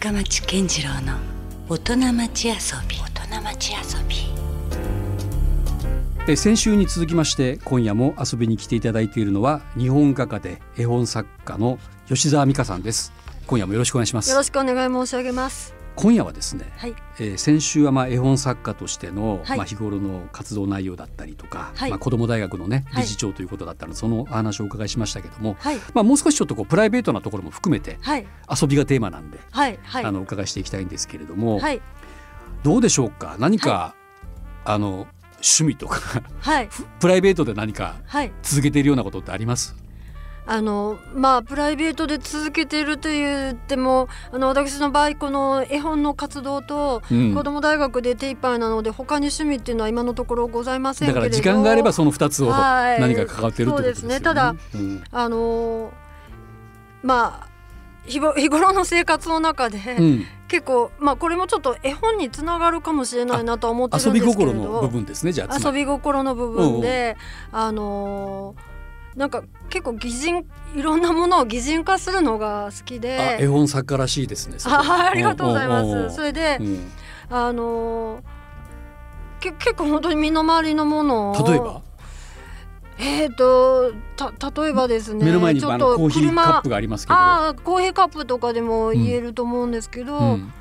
深町健次郎の大人町遊び。大人町遊び。え先週に続きまして今夜も遊びに来ていただいているのは日本画家で絵本作家の吉澤美香さんです。今夜もよろしくお願いします。よろしくお願い申し上げます今夜はですね、はい。えー先週はまあ絵本作家としての、はい。まあ日頃の活動内容だったりとか、はい。まあ子ども大学のねはい。理事長ということだったので、そのお話をお伺いしましたけども、はい。まあもう少しちょっとこうプライベートなところも含めてはい。遊びがテーマなんで、あのお伺いしていきたいんですけれども、はい。どうでしょうか？何か、あの趣味とかはい。プライベートで何かはい。続けているようなことってあります？あのまあプライベートで続けていると言ってもあの私の場合この絵本の活動とうん。子ども大学で手一杯なので他に趣味っていうのは今のところございませんだから時間があればその2つをはい。何か関わっているってことですよね。ただうん。あのまあ 日頃の生活の中で、うん。結構まあこれもちょっと絵本につながるかもしれないなとは思ってるん遊びですけれど。心の部分ですねじゃあ遊び心の部分で、あのーなんか結構擬人いろんなものを擬人化するのが好きあ絵で。本作家らしいですね。あはいありがとうございます。それで、うん。あのーけ結構本当に身の回りのものを。例えば？えー、とた例えばですね目の前にちょっあのコーヒー車カップがありますけど、あーコーヒーカップとかでも言えると思うんですけど、うん。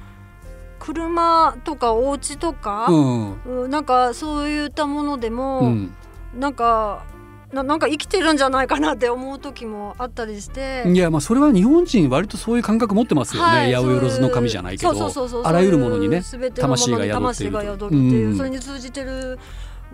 車とかお家とか、うん。うんなんかそういったものでも、うん。なんかななんか生きてるんじゃないかなって思う時もあったりして。いやまあそれは日本人割とそういう感覚持ってますよね、はい八百万の神じゃないけど。あらゆるものにね魂が宿っているっていう、うん。それに通じてる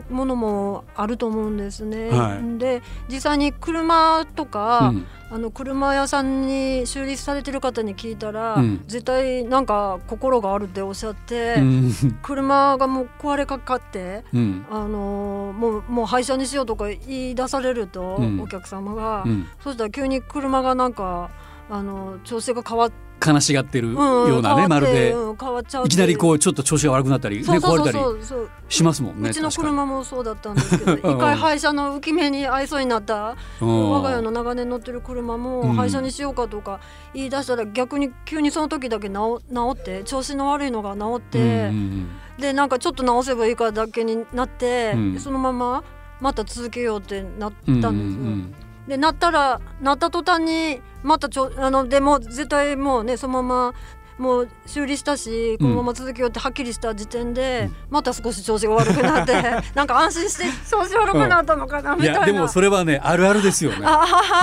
ものもあると思うんですね。はい。で実際に車とか、うん。あの車屋さんに修理されてる方に聞いたら、うん。絶対なんか心があるっておっしゃって、うん。車がもう壊れかかって。うん。あのーもうもう廃車にしようとか言い出されると、うん。お客様が、うん。そしたら急に車がなんかあの調子が変わっ悲しがってるうんようなね、変わってまるで。うんいきなりこううちょっと調子が悪くなったり、ね、そうそうそう。壊れたりしますもんねうちの車もそうだったんですけどうん 一回廃車の浮き目に合いそうになったうん。我が家の長年乗ってる車うん。も廃車にしようかとか言い出したら逆に急にその時だけ直直って調子の悪いのが直って、うんうんでなんかちょっと直せばいいかだけになって、うん。そのまままた続けようってなったうんんですよ。でなったらなった途端にまたちょあのでも絶対もうねそのままもう修理したしこのまま続けようってはっきりした時点で、うん。また少し調子が悪くなって なんか安心して調子悪くなったのかなみたいな。いやでもそれはねあるあるですよね。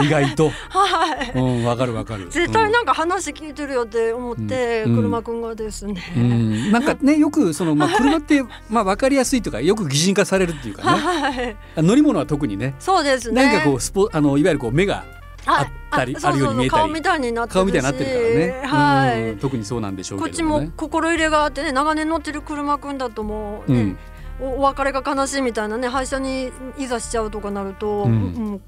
意外と。はい。うんわかるわかる。絶対なんか話聞いてるよって思って、うん。車くんがですね、うん。なんかねよくそのまあ車ってまあ分かりやすいというかよく擬人化されるっていうかね。はい。乗り物は特にね。そうですね。なんかこうスポあのいわゆるこう目があったりあるように見えたり。顔みたいになってるからね、はい、うん特にそうなんでしょうこっちけれども心入れがあってね長年乗ってる車くんだともうね、うん。おお別れが悲しいみたいなね廃車にいざしちゃうとかなると、うん。うん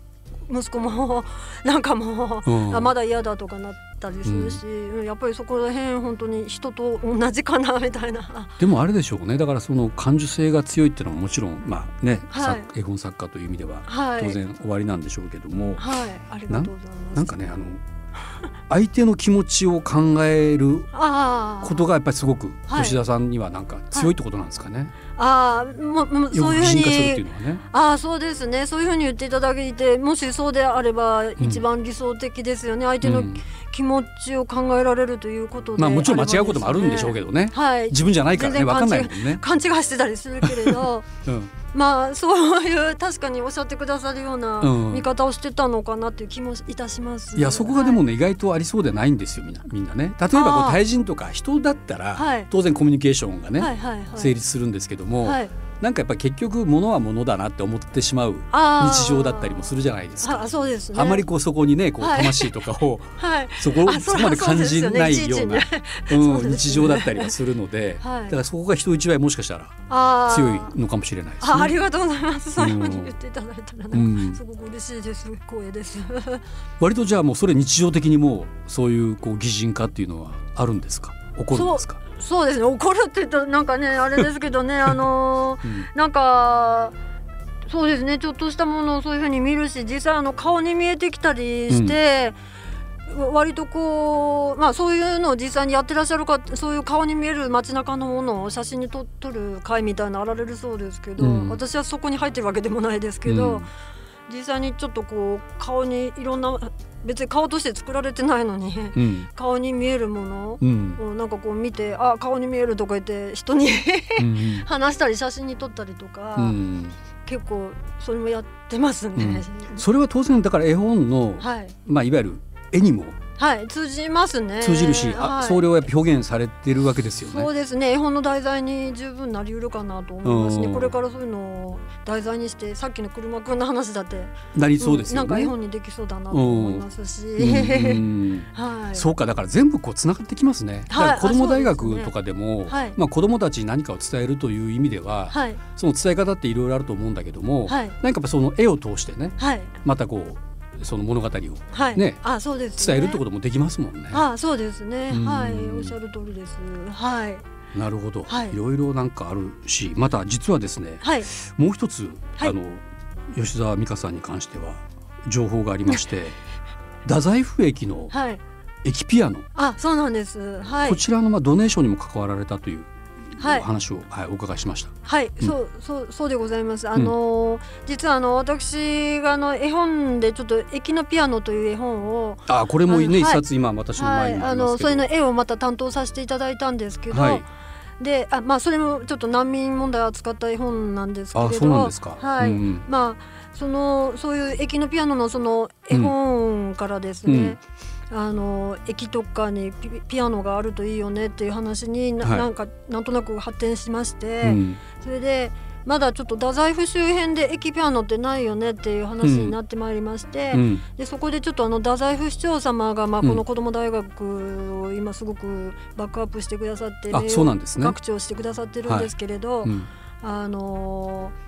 息子も なんかもう、うん。あまだ嫌だとかなったりするし、うん。やっぱりそこら辺本当に人と同じかなみたいな。でもあれでしょうね。だからその感受性が強いっていうのはもちろんまあね、はい。作絵本作家という意味でははい、当然終わりなんでしょうけども、はい。ありがとうございます。なんかねあの相手の気持ちを考えることがやっぱりすごくはい。吉田さんにはなんか強いってことなんですかね、ああもうもそういうふうに。ああそうですね。そういうふうに言っていただいてもしそうであれば一番理想的ですよね、相手のうん気持ちを考えられるということでまあもちろん間違うこともあるんでしょうけどどねはい。自分じゃないからね。全然分かんないもんね。勘違いしてたりするけれど。うんまあそういう確かにおっしゃってくださるようなうん。見方をしてたのかなっていう気もいたします。いやそこがでもね、ね、意外とありそうでないんですよみんな。みんなね。例えばこう対人とか人だったら、はい。当然コミュニケーションがね、はいはいはい、成立するんですけども、はい、なんかやっぱり結局物は物だなって思ってしまう日常だったりもするじゃないですか。あそうですね。あまりこうそこにねこうはい魂とかを、はいそこあそこまで感じないような そうん日常だったりはするので、はいだからそこが人一倍もしかしたら強いのかもしれないですね。あありがとうございます。そういうふうに言っていただいたらね、うんすごく嬉しいです。光栄です。割とじゃあもうそれ日常的にもうそういうこう擬人化っていうのはあるんですか？起こるんですか？そうですね。怒るって言ったらなんかねあれですけどね あのーうんなんか。そうですねちょっとしたものをそういうふうに見るし実際あの顔に見えてきたりして、割とこうまあそういうのを実際にやってらっしゃるかそういう顔に見える街中のものを写真に撮撮る会みたいなのあられるそうですけど、うん私はそこに入ってるわけでもないですけど、うん実際にちょっとこう顔にいろんな別に顔として作られてないのにうん。顔に見えるものうん。をなんかこう見てあ顔に見えるとか言って人にうん 話したり写真に撮ったりとか、うん。結構それもやってますね。それは当然だから絵本の、はい。まあいわゆる絵にもはい通じますね。通じるし、あはい。それをやっぱ表現されてるわけですよね。そうですね。絵本の題材に十分なりうるかなと思いますね。うん。これからそういうのを題材にしてさっきの車くんの話だってなりそうですよんなんか絵ね。本にできそうだなと思いますし、うんうん はい。そうかだから全部こうつながってきますね。だはい子ども大学とかでも、はい。まあ子どもたちに何かを伝えるという意味では、はい。その伝え方っていろいろあると思うんだけども、はい。何かやっぱその絵を通してね、はい。またこうその物語をはい。ねあそうです伝えるってこともできますもんね。あそうですね。うん。はい。おっしゃる通りです。はい。なるほど、はい。いろいろなんかあるし、また実はですね、はい。もう一つ、はい。あの吉澤美香さんに関しては情報がありまして、太宰府駅のはい。駅ピアノ、あそうなんです。はい。こちらのまあドネーションにも関わられたというはい。お話を、はい、お伺いしました。はい、うん。そうそうそうでございます。あのー実はあの私があの絵本でちょっと駅のピアノという絵本をあ、これもね、一冊今私のはい前にもあありますけど、のそれの絵をまた担当させていただいたんですけど、はい。であまあそれもちょっと難民問題を扱った絵本なんですけれあ、ど、そうなんですか。はい、うんうん。まあそのそういう駅のピアノのその絵本からですね、あの駅とかにピピアノがあるといいよねっていう話にな,、はい。なんかなんとなく発展しまして、うん。それでまだちょっと太宰府周辺で駅ピアノってないよねっていう話になってまいりまして、うん。でそこでちょっとあの太宰府市長様がまあうんこの子ども大学を今すごくバックアップしてくださって、ね。学長してくださってるんですけれど、うん。あのー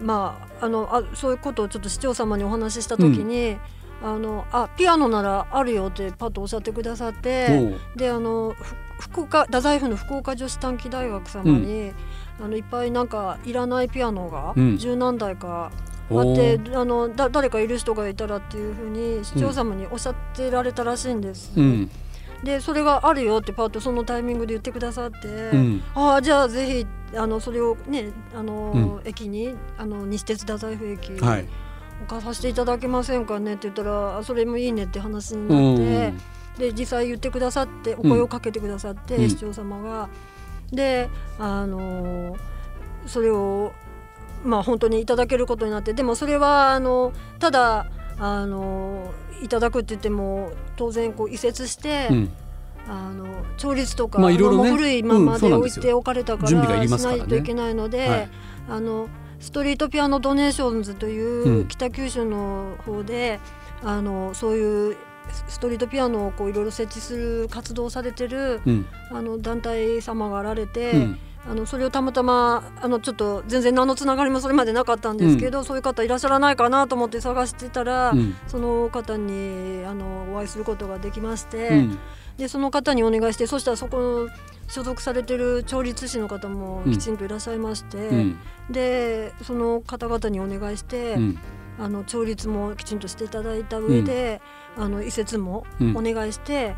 まああのあそういうことをちょっと市長様にお話しした時に、あのあピアノならあるよってパッとおっしゃってくださって。であのふ福岡太宰府の福岡女子短期大学様に、あのいっぱいなんかいらないピアノがうん。十何台かあって、あのだ誰かいる人がいたらっていうふうに市長様におっしゃってられたらしいんです。うん。でそれがあるよってパッとそのタイミングで言ってくださって、うん。ああじゃあぜひあのそれをねあの、う駅にあの西鉄太宰府駅、はい。置かさせていただけませんかね？って言ったらあそれもいいねって話にうなって。ん。で実際言ってくださってお声をかけてくださって、うん。市長様が。であのーそれをまあ本当にいただけることになってでもそれはあのただあのいただくって言っても当然こう移設して、うん。あの調律とか、まあいろいろね。古いままで置いておかれたから,、しからね。ないといけないので、はい。あのストリートピアノドネーションズという、うん北九州の方であのそういうストリートピアノをこういろいろ設置する活動をされてるうん。あの団体様があられて、うん。あのそれをたまたまあのちょっと全然何のつながりもそれまでなかったんですけど、そういう方いらっしゃらないかなと思って探してたら、うん。その方にあのお会いすることができまして、うんでその方にお願いしてそしたらそこの所属されてる調律師の方もきちんといらっしゃいまして、うん。でその方々にお願いして、うん。あの調律もきちんとしていただいた上で、あの移設もうん。お願いして、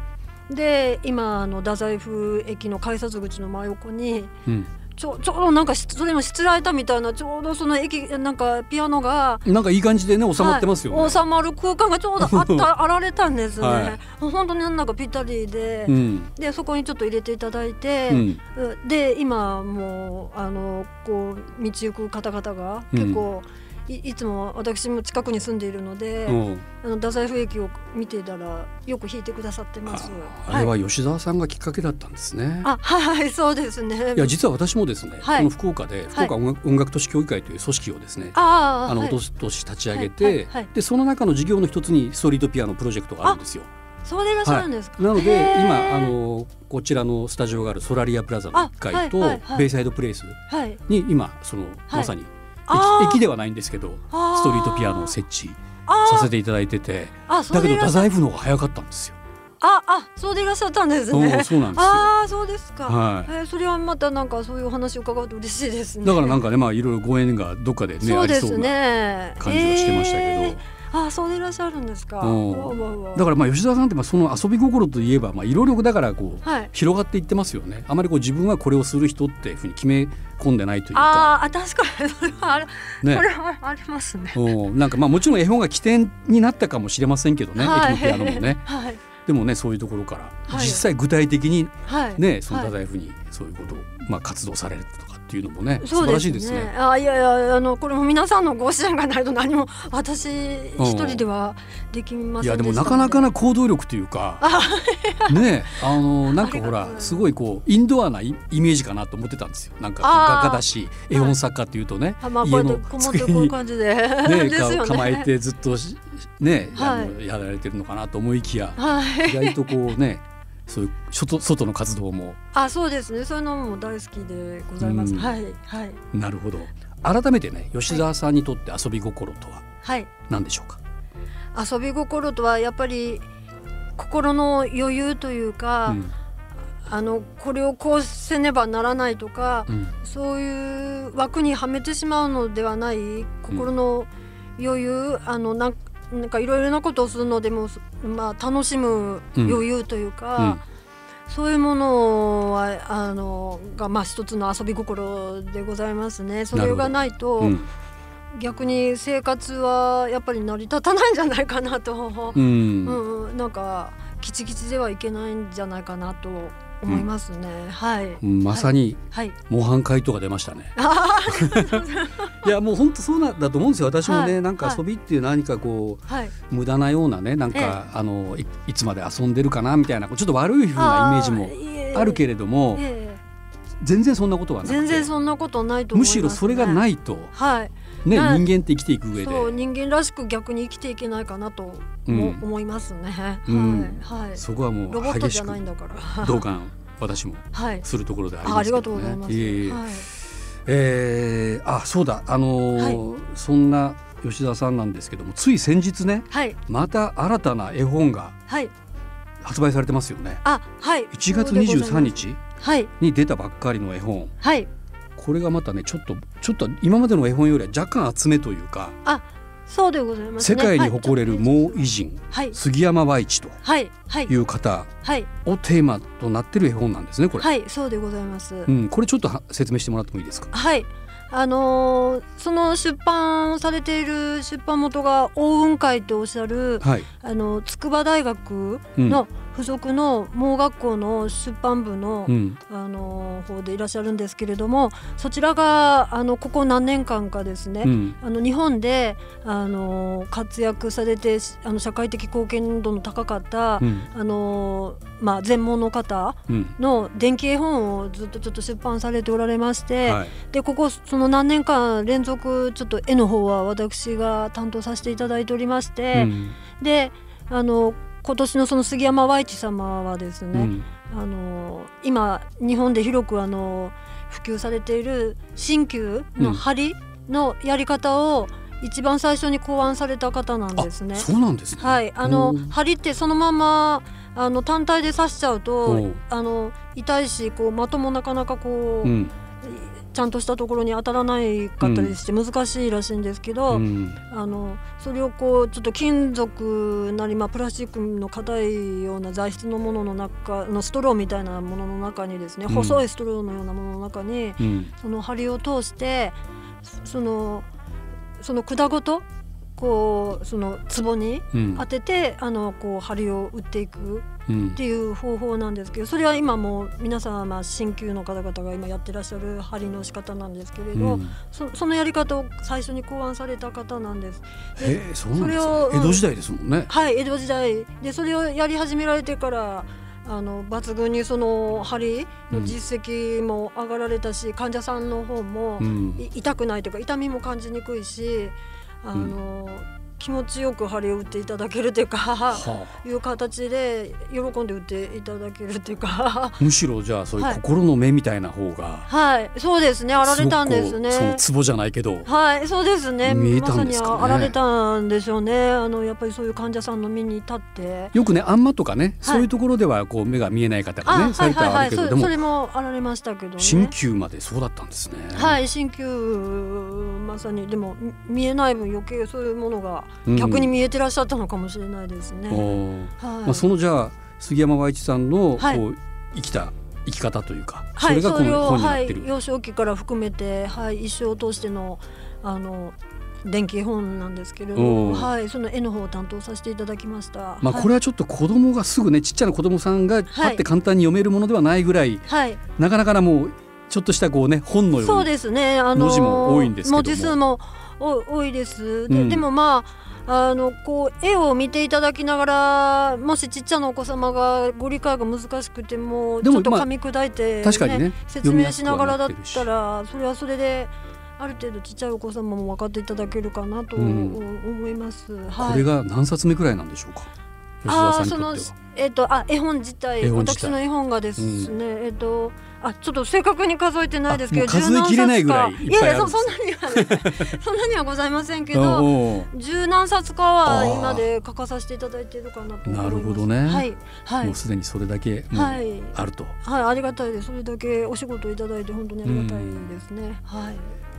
で今あの太宰府駅の改札口の真横にうんちょちょうどなんかしそれもしつらえたみたいなちょうどその駅なんかピアノが。なんかいい感じでね収まってますよね。はい。収まる空間がちょうどあったあられたんですね、はい。本当になんかぴったりで、うん。でそこにちょっと入れていただいて、うん。で今もうあのこう道行く方々が結構、いいつも私も近くに住んでいるので、うん。あの太宰府駅を見てたらよく弾いてくださってます。あれは吉澤さんがきっかけだったんですね。あはいそうですね。いや実は私もですね、はい。この福岡で福岡音楽音楽都市協議会という組織をですね、ああのはい。おととし立ち上げて、はいはいはい。でその中の事業の一つにストリートピアノプロジェクトがあるんですよ。そうでいらっしゃるんですか？なので今あのこちらのスタジオがあるソラリアプラザの1階とベイサイドプレイスはい。に今そのまさに駅駅ではないんですけどストリートピアノを設置あさせていただいててだけど太宰府の方が早かったんですよ。ああそうでいらっしゃったんですね。そうなんですよ。ああそうですか。はいえーそれはまたなんかそういうお話を伺うと嬉しいですね。だからなんかねまあいろいろご縁がどっかでねそうですありそうなね。感じはしてましたけど、えーあそうでいらっしゃるんですか。だからまあ吉沢さんってまあその遊び心といえばまあいろいろだからこうはい。広がっていってますよね。あまりこう自分はこれをする人っていうふうに決め込んでないというか。あ確かにそれはある、ね。それはありますね。うん。なんかまあもちろん絵本が起点になったかもしれませんけどね、はい。駅のピアノもね。はい。でもねそういうところから、はい。実際具体的にはい。ねそのはい太宰府にそういうことを、まあ、活動されると。かっていうのもね素そう晴らしいですね。あいやいやあのこれも皆さんのご支援がないと何も私一人ではできませんでした。のいやでもなかなかな行動力というかねあの なんかほらす。ごいこうインドアなイイメージかなと思ってたんですよ。なんか画家だし絵本作家っていうとね、あまあこうやってこういう感じで。ねね。構えてずっとしね、はい。やられてるのかなと思いきやはい。意外とこうねそういう外外の活動も。あそうですね。そういうのも大好きでございます。うん。はいはい。なるほど。改めてね吉沢さんにとって遊び心とははい。何でしょうか、遊び心とはやっぱり心の余裕というか、うん。あのこれをこうせねばならないとか、うん。そういう枠にはめてしまうのではない心の余裕、あのなんなんかいろいろなことをするのでも、まあ、楽しむ余裕というか、そういうものはあのが、まあ、一つの遊び心でございますね。それがないと、うん。逆に生活はやっぱり成り立たないんじゃないかなと、うん。うんうん、なんかキチキチではいけないんじゃないかなと思いますね。はい、うんまさにはい、模範解答が出ましたね。いやもう本当そうなんだと思うんですよ。私もね、はい。なんか遊びっていう何かこうはい、無駄なようなねなんか、えあのいいつまで遊んでるかなみたいなちょっと悪い風なイメージもあるけれれども、え全然そんなことはなくて。全然そんなことないと思いむます、ね、しろそれがないいと、はい、ねはい人間って生きていく上でそう人間らしく逆に生きていけないかなと思いますね。うんはい、はい、そこはもロボットじゃないんだから。同感私も はい。するところでありあありますけどがとうございます。ね。いえいえはい。えーあそうだあのーそんな吉田さんなんですけどもつい先日ねはい。また新たな絵本がはい。発売されてますよね。あ、はい。1月そうでございます23。日はい。に出たばっかりの絵本はい。これがまたねちょっとちょっと今までの絵本よりは若干厚めというかそうでございます、ね。世界に誇れるはい猛偉人はい。杉山培一とはい。う方はい。をテーマとなってる絵本なんですねこれ、はい。そうでございます。うん、これちょっとは説明してもらってもいいですか？はい。あのーその出版されている出版元が大雲会とおっしゃるはい、あの筑波大学うんの付属の盲学校の出版部の、うん。あの方でいらっしゃるんですけれどもそちらがあのここ何年間かですね、うん。あの日本であの活躍されてあの社会的貢献度の高かった、うん。あのまあ、全盲の方うん。の電気絵本をずっとちょっと出版されておられまして、はい。でここその何年間連続ちょっと絵の方は私が担当させていただいておりまして、うん。であの今年のその杉山和一様はですね、うん。あの今日本で広くあの普及されている鍼灸の針のやり方を一番最初に考案された方なんですね。あ。そうなんですね。はい、あの針ってそのままあの単体で刺しちゃうおとうあの痛いしこう的もなかなかこう、うんちゃんとしたところに当たらないかったりして難しいらしいんですけど、うん。あのそれをこうちょっと金属なり、まあ、プラスチックの硬いような材質のものの中のストローみたいなものの中にですね、うん。細いストローのようなものの中にうん。その針を通してそそのその管ごとこうその壺にうん。当ててあのこう針を打っていくうん。っていう方法なんですけどそれは今もう皆様鍼灸の方々が今やってらっしゃる針の仕方なんですけれど、うん。そそのやり方を最初に考案された方なんです。でへえそうなんですねそれをうん。江戸時代ですもんね。はい江戸時代。でそれをやり始められてからあの抜群にその針の実績も上がられたし、患者さんの方も、痛くないというか痛みも感じにくいしあの、気持ちよく針を打っていただけるというか。はいう形で喜んで打っていただけるというか。あむしろじゃあそういうはい。心の目みたいな方がはい。そうですね。あられたんですね。その壺じゃないけど。はい。そうですね。見えたんですかね。まさにあられたんでしょうね。あのやっぱりそういう患者さんの身に立って。よくねあんまとかね、そういうところではこう目が見えない方がねされてはあるけど、でも。そそれもあられましたけどね。鍼灸までそうだったんですね。はい鍼灸まさに。でもみ見えない分余計そういうものがうん逆に見えてらっしゃったのかもしれないですね。はい。まあ、そのじゃあ杉山和一さんのこう、はい生きた生き方というか、はい、それがこの本になってる。幼少期から含めて、はい、一生を通してのあの電気絵本なんですけれどおー。はい、その絵の方を担当させていただきました。まあ、これはちょっと子供がすぐねちっちゃな子供さんがパッて簡単に読めるものではないぐらい、はい、はいなかなかなもうちょっとしたこうね本のようにそうですね。あの文字も多いんですけども。文字数もお多いです。で,、うんでもまあ。あのこう絵を見ていただきながらもしちっちゃなお子様がご理解が難しくてもちょっと噛み砕いて、確かにね説明しながらだったはらそれはそれである程度ちっちゃいお子様も分かっていただけるかなとうん思います。はい、これが何冊目くらいなんでしょうか？吉田さんにとっては。えっ、とあ絵本自体絵本自体私の絵本がですね、えっ、とあちょっと正確に数えてないですけど数えきれないぐらい十何冊か。いやいやそそんなにはね そんなにはございませんけおどお十何冊かは今で書かさせていただいているかなと思います。なるほどね。はい。はい。もうすでにそれだけはい。あると。はいありがたいです。それだけお仕事いただいて本当にありがたいですね。はい。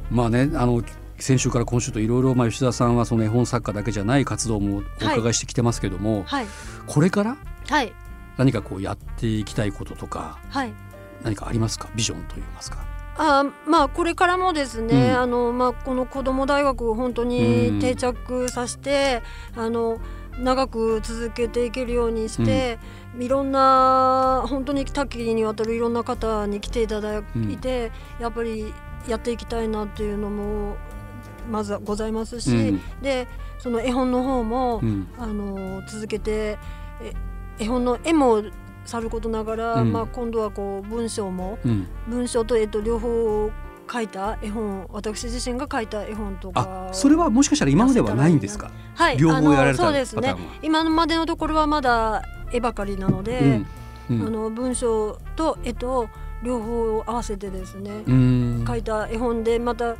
まあねあの先週から今週といろいろまあ吉田さんはその絵本作家だけじゃない活動もお伺いしてきてますけども、はい。これからはい。何かこうやっていきたいこととかはい何かありますか？ビジョンといいますか。あまあこれからもですね、うん。あのまあ、この子ども大学を本当に定着させて、あの長く続けていけるようにして、いろんな本当に多岐にわたるいろんな方に来ていただいて、やっぱりやっていきたいなっていうのもまずはございますし、うん。でその絵本の方も、うん。あの続けてえ絵本の絵もさることながら、うん。まあ、今度はこう文章もうん、文章と絵と両方書いた絵本私自身が書いた絵本とかあそれはもしかしたら今まではないんですか？はい両方やられたそうですね。今までのところはまだ絵ばかりなので、うん。うん。あの文章と絵と両方合わせてですね、うん。書いた絵本でまた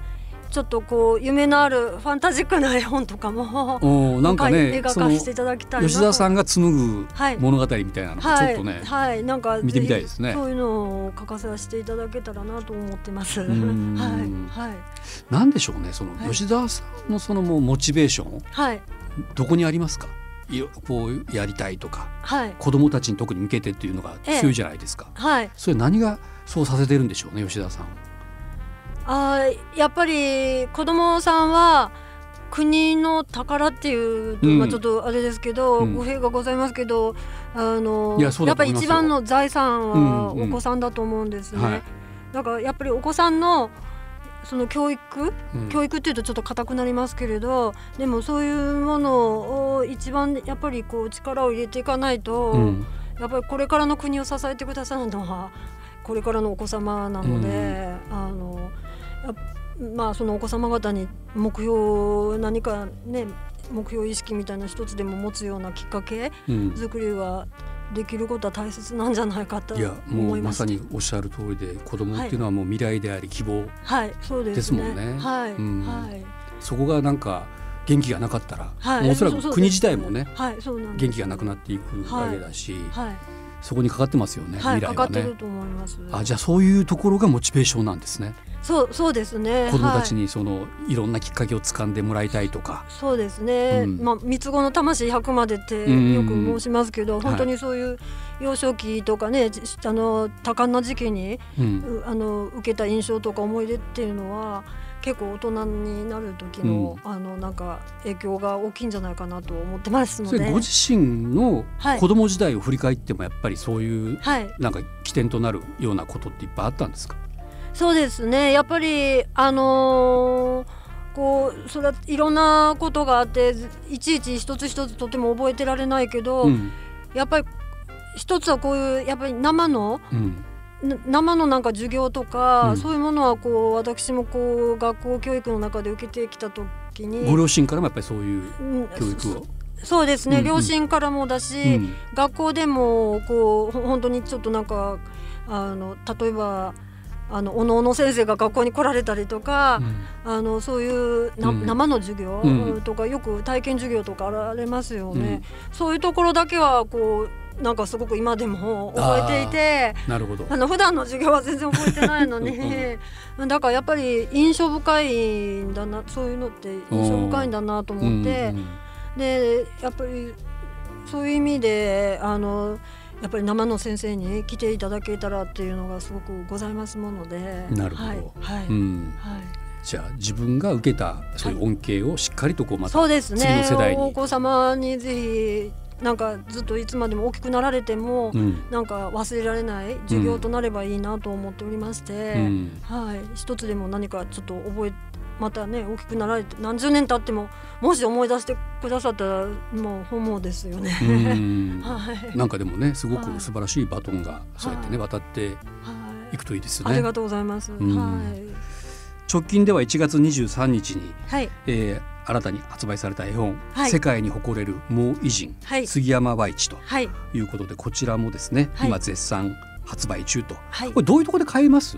ちょっとこう夢のあるファンタジックな絵本とかもおーなんかね描かせていただきたい吉田さんが紡ぐはい物語みたいなのがちょっとね、はい、はい、なんか見てみたいですね。そういうのを書かさせていただけたらなと思ってます。はいん。はいなんでしょうねそのはい。吉田さんのそのもうモチベーションはい。どこにありますか？こうやりたいとかはい。子供たちに特に向けてっていうのが強いじゃないですか、はい。それ何がそうさせてるんでしょうね吉田さんあーやっぱり子供さんは国の宝っていうまあちょっとあれですけど、うん。語弊がございますけどあのいやっぱり一番の財産はお子さんだと思うんですね。はい。だからやっぱりお子さんのその教育？うん。教育っていうとちょっと硬くなりますけれどでもそういうものを一番やっぱりこう力を入れていかないと、うん。やっぱりこれからの国を支えてくださるのはこれからのお子様なので、あのまあそのお子様方に目標何かね目標意識みたいな一つでも持つようなきっかけうん。作りはできることは大切なんじゃないかといやも思いま。うますさにおっしゃる通りで子供っていうのはもう未来であり希望、ですもね。んね。はい、うん。はい、そこがなんか元気がなかったら、はい、おそらく国自体もね元気がなくなっていくわけだし、はい、そこにかかってますよね、はい、未来はねかかってる。と思います。あじゃあそういうところがモチベーションなんですね。そう、そうですね。子供たちはいにそのいろんなきっかけをつかんでもらいたいとか。そうですね、うんまあ三つ子の魂100までってうんよく申しますけど、ん本当にそういう幼少期とかね、じあの多感な時期にうんうあの受けた印象とか思い出っていうのは結構大人になる時の、あのなんか影響が大きいんじゃないかなと思ってますので、ご自身のはい。子供時代を振り返ってもやっぱりそういうはい、なんか起点となるようなことっていっぱいあったんですか？そうですね。やっぱりあのーこうそれはいろんなことがあっていちいち一つ一つとても覚えてられないけど、うん。やっぱり一つはこういうやっぱり生のうん。な生のなんか授業とか、うん。そういうものはこう私もこう学校教育の中で受けてきた時にご両親からもやっぱりそういううん。教育を？そそうですね、うんうん。両親からもだし、うん。学校でもこうほ本当にちょっとなんかあの例えばあのおのおの先生が学校に来られたりとか、あのそういうな、うん。生の授業うん。とか、よく体験授業とかあられますよね、そういうところだけはこうなんかすごく今でも覚えていてなるほど。あの普段の授業は全然覚えてないのに。だからやっぱり印象深いんだなそういうのって印象深いんだなと思って。うんうんでやっぱりそういう意味であのやっぱり生の先生に来ていただけたらっていうのがすごくございますもので。なるほど。はいはい。うん。はい。じゃあ自分が受けたそういう恩恵をしっかりとこうまたそうです次のね世代に。お子様にぜひなんかずっといつまでも大きくなられても、うん。なんか忘れられない授業となればいいなと思っておりまして、うん。はい、一つでも何かちょっと覚えまたね大きくなられて何十年経ってももし思い出してくださったらもう本望ですよね。うん。はい、なんかでもねすごはい。く素晴らしいバトンがそうやってねは渡ってはい。いくといいですね。ありがとうございます。ん。はい、直近では1月23日に、はい、えー新たに発売された絵本、はい。世界に誇れる猛偉人、はい。杉山培一とはい、いうことでこちらもですね、はい。今絶賛発売中と。はい。これどういうところで買えます？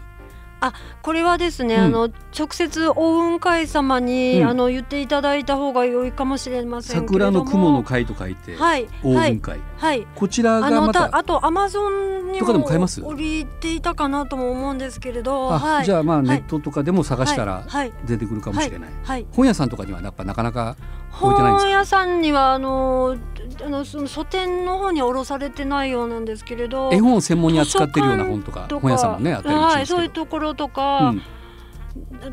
これはですね、うん。あの直接大雲会様に、うん。あの言っていただいた方が良いかもしれませんけれども。桜の雲の会と書いて、はい、大はい、雲会、はい。こちらあがまたあとアマゾンにも降りていたかなとも思うんですけれど、あ、はい、じゃあまあはい。ネットとかでも探したらはい。はい。出てくるかもしれない、はい、本屋さんとかにはやっぱなかなか置いてないんですか？本屋さんにはあのあのその書店の方には卸されてないようなんですけれど、絵本を専門に扱ってるような本とか本屋さんもねあったりもしはい、ますけど、そういうところとか、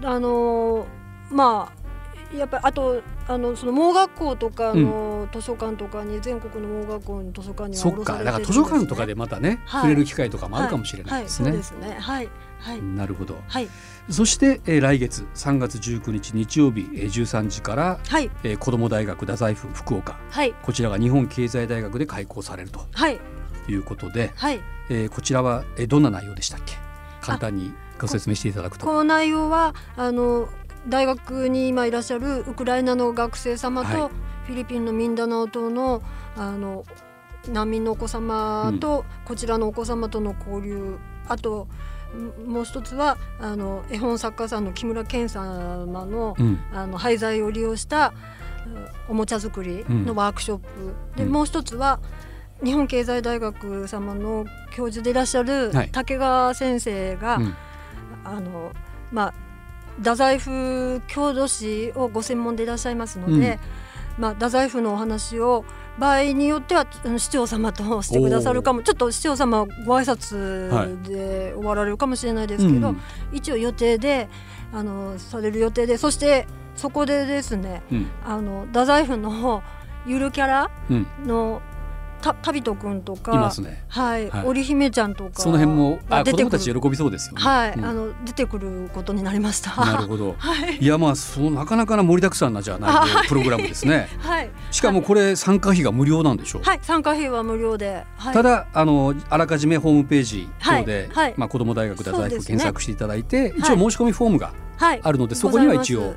あのまあやっぱりあとあのその盲学校とかの図書館とかに、全国の盲学校の図書館にはそっか。だから図書館とかでまたね、はい。触れる機会とかもあるかもしれないですね。はい、はい、はい。はい、なるほど。はい。そして、えー来月3月19日日曜日、えー13時から、はい。えー、子ども大学太宰府福岡。はい。こちらが日本経済大学で開講されると。はい。いうことで、はい。えーこちらは、えーどんな内容でしたっけ？簡単にご説明していただくと。この内容はあの大学に今いらっしゃるウクライナの学生様と、はい。フィリピンのミンダナオ島のあの難民のお子様と、こちらのお子様との交流。あとんもう一つはあの絵本作家さんの木村健様の,、うん。あの廃材を利用したうんおもちゃ作りのワークショップ、でうん。もう一つは日本経済大学様の教授でいらっしゃるはい。竹川先生が、うん。あのまあ太宰府郷土史をご専門でいらっしゃいますので、まあ太宰府のお話を場合によっては市長様としてくださるかも。ちょっと市長様はご挨拶で終わられるかもしれないですけど、うん一応予定であのされる予定でそしてそこでですねうん。あの太宰府のゆるキャラうん。のた旅人くんとかいますね。はい、はい織姫ちゃんとかその辺もあ子が出てくる供たち喜びそうですよね。はい、うんあの出てくることになりました。なるほど。はい。いやまあそのなかなかな盛りだくさんなじゃな いプログラムですね。はい。しかもこれ参加費が無料なんでしょう。はい、参加費は無料で。はい、ただあのあらかじめホームページ等で、はいはいまあ子ども大学ですね検索していただいて、はい一応申し込みフォームがはい、あるのでそこには一応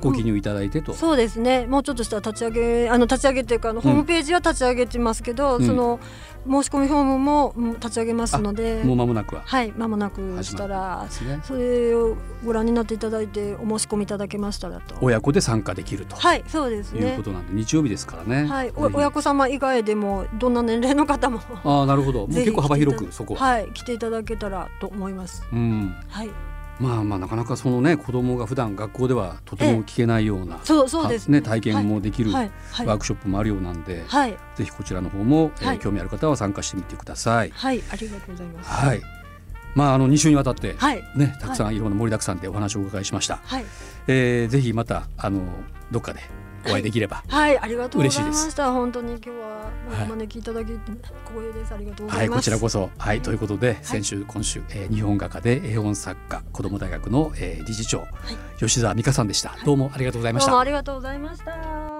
ご記入いただいてと。そうですね。もうちょっとしたら立ち上げ、あの立ち上げっていうか、あの、ホームページは立ち上げてますけど、うんその申し込みフォームもうん立ち上げますので、もう間もなくははい、間もなくしたら。それをご覧になっていただいてお申し込みいただけましたらと。親子で参加できるとはい、そうですねいうこ。となんで、日曜日ですからね。はい、親子様以外でもどんな年齢の方もああなるほど。もう結構幅広く そこは。はい来ていただけたらと思います。うん。はい、まあまあなかなかそのね子供が普段学校ではとても聞けないような、そうそうです。ね体験もできるワークショップもあるようなんで、はい。ぜひこちらの方も、えーはい。興味ある方は参加してみてください。はいありがとうございます。はい。まああの2週にわたって、はい。ねたくさんいろんな盛りだくさんでお話をお伺いしました。はい。えー、ぜひまたあのどっかでお会いできれば。はいありがとうございま嬉した。本当に今日ははいお招きいただき光栄です。ありがとうごはい、ざいます。こちらこそ、はい、ということで、先週、今週、えー日本画家で絵本作家、子ども大学の、えー理事長、吉澤美香さんでした。どうもありがとうございましたどうもあ。りがとうございました。